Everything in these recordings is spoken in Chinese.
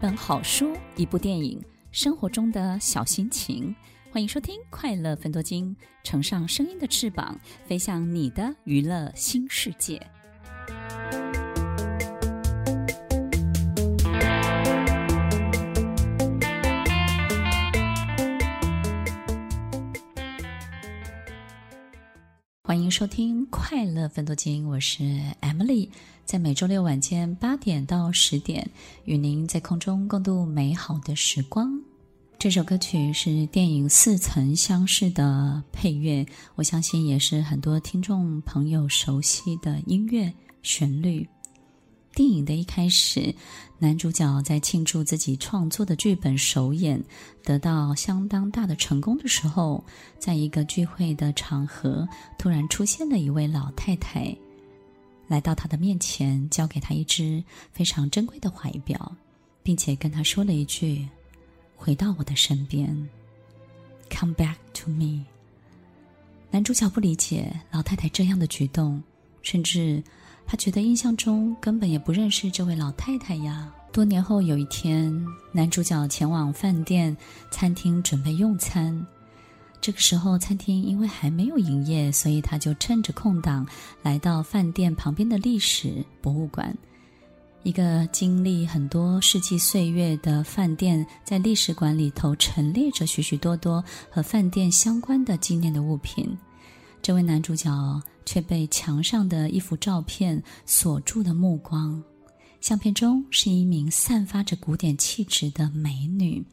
本好书，一部电影，生活中的小心情。欢迎收听《快乐分多金》，乘上声音的翅膀，飞向你的娱乐新世界。收听《快乐分多金》，我是 Emily，在每周六晚间八点到十点，与您在空中共度美好的时光。这首歌曲是电影《似曾相识》的配乐，我相信也是很多听众朋友熟悉的音乐旋律。电影的一开始，男主角在庆祝自己创作的剧本首演得到相当大的成功的时候，在一个聚会的场合，突然出现了一位老太太，来到他的面前，交给他一只非常珍贵的怀表，并且跟他说了一句：“回到我的身边，Come back to me。”男主角不理解老太太这样的举动，甚至。他觉得印象中根本也不认识这位老太太呀。多年后有一天，男主角前往饭店餐厅准备用餐。这个时候，餐厅因为还没有营业，所以他就趁着空档来到饭店旁边的历史博物馆。一个经历很多世纪岁月的饭店，在历史馆里头陈列着许许多多和饭店相关的纪念的物品。这位男主角却被墙上的一幅照片锁住了目光。相片中是一名散发着古典气质的美女。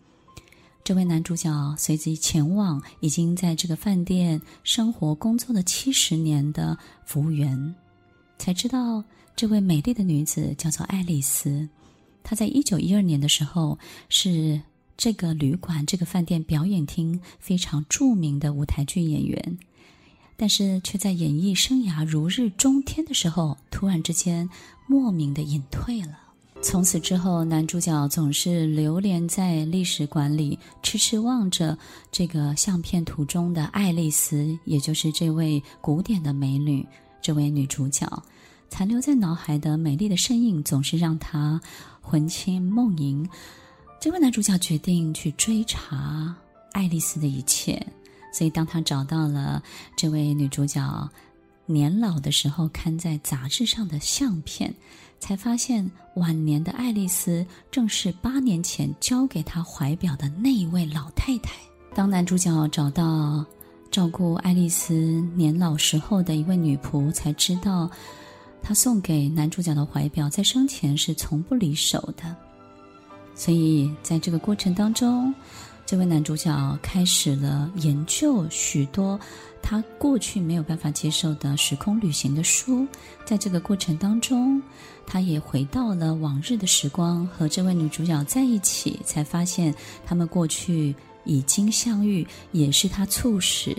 这位男主角随即前往已经在这个饭店生活工作了七十年的服务员，才知道这位美丽的女子叫做爱丽丝。她在一九一二年的时候是这个旅馆、这个饭店表演厅非常著名的舞台剧演员。但是却在演艺生涯如日中天的时候，突然之间莫名的隐退了。从此之后，男主角总是流连在历史馆里，痴痴望着这个相片图中的爱丽丝，也就是这位古典的美女，这位女主角，残留在脑海的美丽的身影，总是让他魂牵梦萦。这位男主角决定去追查爱丽丝的一切。所以，当他找到了这位女主角年老的时候看在杂志上的相片，才发现晚年的爱丽丝正是八年前交给他怀表的那一位老太太。当男主角找到照顾爱丽丝年老时候的一位女仆，才知道她送给男主角的怀表在生前是从不离手的。所以，在这个过程当中，这位男主角开始了研究许多他过去没有办法接受的时空旅行的书，在这个过程当中，他也回到了往日的时光，和这位女主角在一起，才发现他们过去已经相遇，也是他促使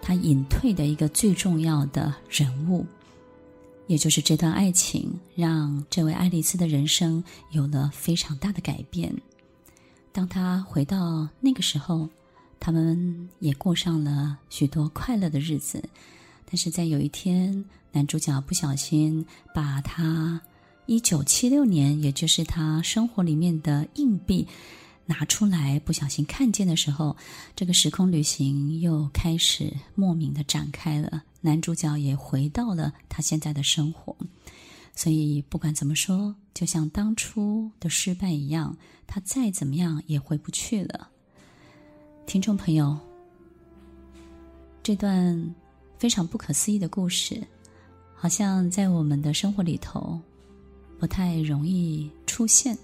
他隐退的一个最重要的人物，也就是这段爱情，让这位爱丽丝的人生有了非常大的改变。当他回到那个时候，他们也过上了许多快乐的日子。但是在有一天，男主角不小心把他一九七六年，也就是他生活里面的硬币拿出来，不小心看见的时候，这个时空旅行又开始莫名的展开了。男主角也回到了他现在的生活。所以，不管怎么说，就像当初的失败一样，他再怎么样也回不去了。听众朋友，这段非常不可思议的故事，好像在我们的生活里头不太容易出现。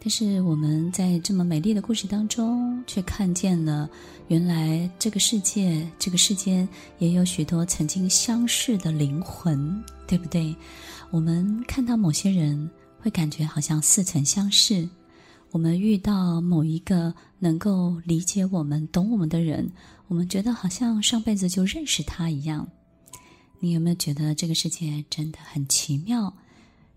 但是我们在这么美丽的故事当中，却看见了原来这个世界、这个世间也有许多曾经相识的灵魂，对不对？我们看到某些人，会感觉好像似曾相识；我们遇到某一个能够理解我们、懂我们的人，我们觉得好像上辈子就认识他一样。你有没有觉得这个世界真的很奇妙？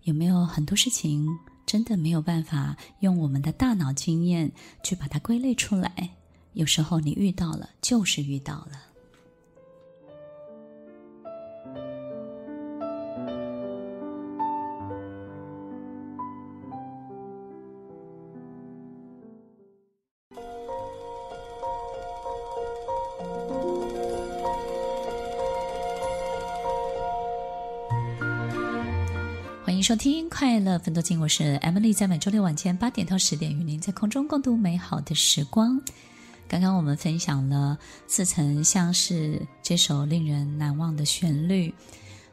有没有很多事情？真的没有办法用我们的大脑经验去把它归类出来。有时候你遇到了，就是遇到了。收听《快乐分多金》，我是 Emily，在每周六晚间八点到十点，与您在空中共度美好的时光。刚刚我们分享了似曾相识这首令人难忘的旋律，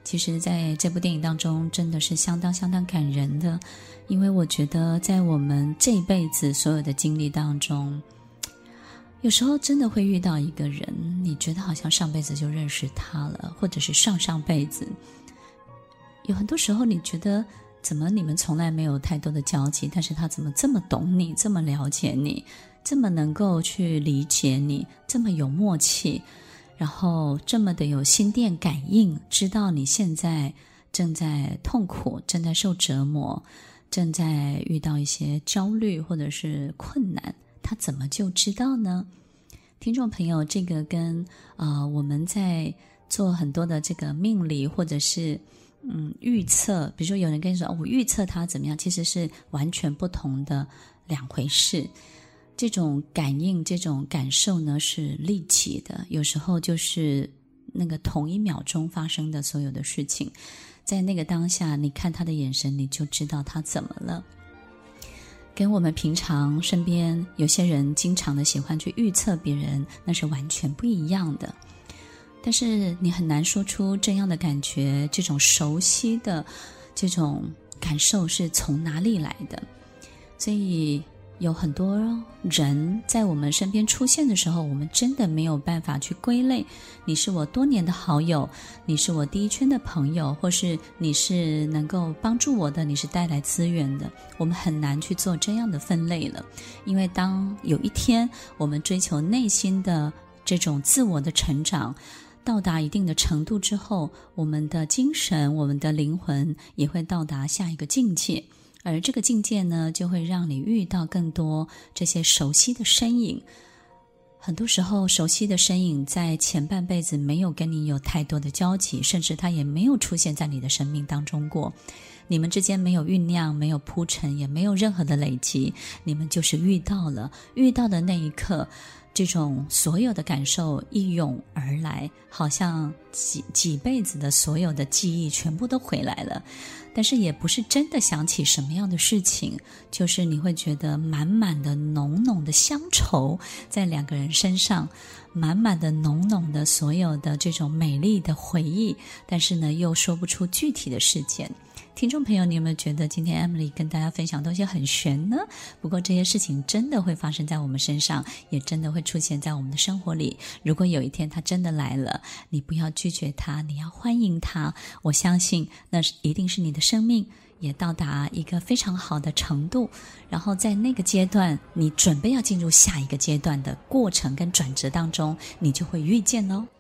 其实在这部电影当中，真的是相当相当感人的，因为我觉得在我们这一辈子所有的经历当中，有时候真的会遇到一个人，你觉得好像上辈子就认识他了，或者是上上辈子。有很多时候，你觉得怎么你们从来没有太多的交集，但是他怎么这么懂你，这么了解你，这么能够去理解你，这么有默契，然后这么的有心电感应，知道你现在正在痛苦，正在受折磨，正在遇到一些焦虑或者是困难，他怎么就知道呢？听众朋友，这个跟呃我们在做很多的这个命理或者是。嗯，预测，比如说有人跟你说，我预测他怎么样，其实是完全不同的两回事。这种感应、这种感受呢，是立即的，有时候就是那个同一秒钟发生的所有的事情，在那个当下，你看他的眼神，你就知道他怎么了。跟我们平常身边有些人经常的喜欢去预测别人，那是完全不一样的。但是你很难说出这样的感觉，这种熟悉的这种感受是从哪里来的？所以有很多人在我们身边出现的时候，我们真的没有办法去归类。你是我多年的好友，你是我第一圈的朋友，或是你是能够帮助我的，你是带来资源的。我们很难去做这样的分类了，因为当有一天我们追求内心的这种自我的成长。到达一定的程度之后，我们的精神、我们的灵魂也会到达下一个境界，而这个境界呢，就会让你遇到更多这些熟悉的身影。很多时候，熟悉的身影在前半辈子没有跟你有太多的交集，甚至他也没有出现在你的生命当中过。你们之间没有酝酿，没有铺陈，也没有任何的累积，你们就是遇到了，遇到的那一刻。这种所有的感受一涌而来，好像几几辈子的所有的记忆全部都回来了，但是也不是真的想起什么样的事情，就是你会觉得满满的浓浓的乡愁在两个人身上，满满的浓浓的所有的这种美丽的回忆，但是呢又说不出具体的事件。听众朋友，你有没有觉得今天 Emily 跟大家分享东西很玄呢？不过这些事情真的会发生在我们身上，也真的会出现在我们的生活里。如果有一天他真的来了，你不要拒绝他，你要欢迎他。我相信那是一定是你的生命也到达一个非常好的程度，然后在那个阶段，你准备要进入下一个阶段的过程跟转折当中，你就会遇见哦。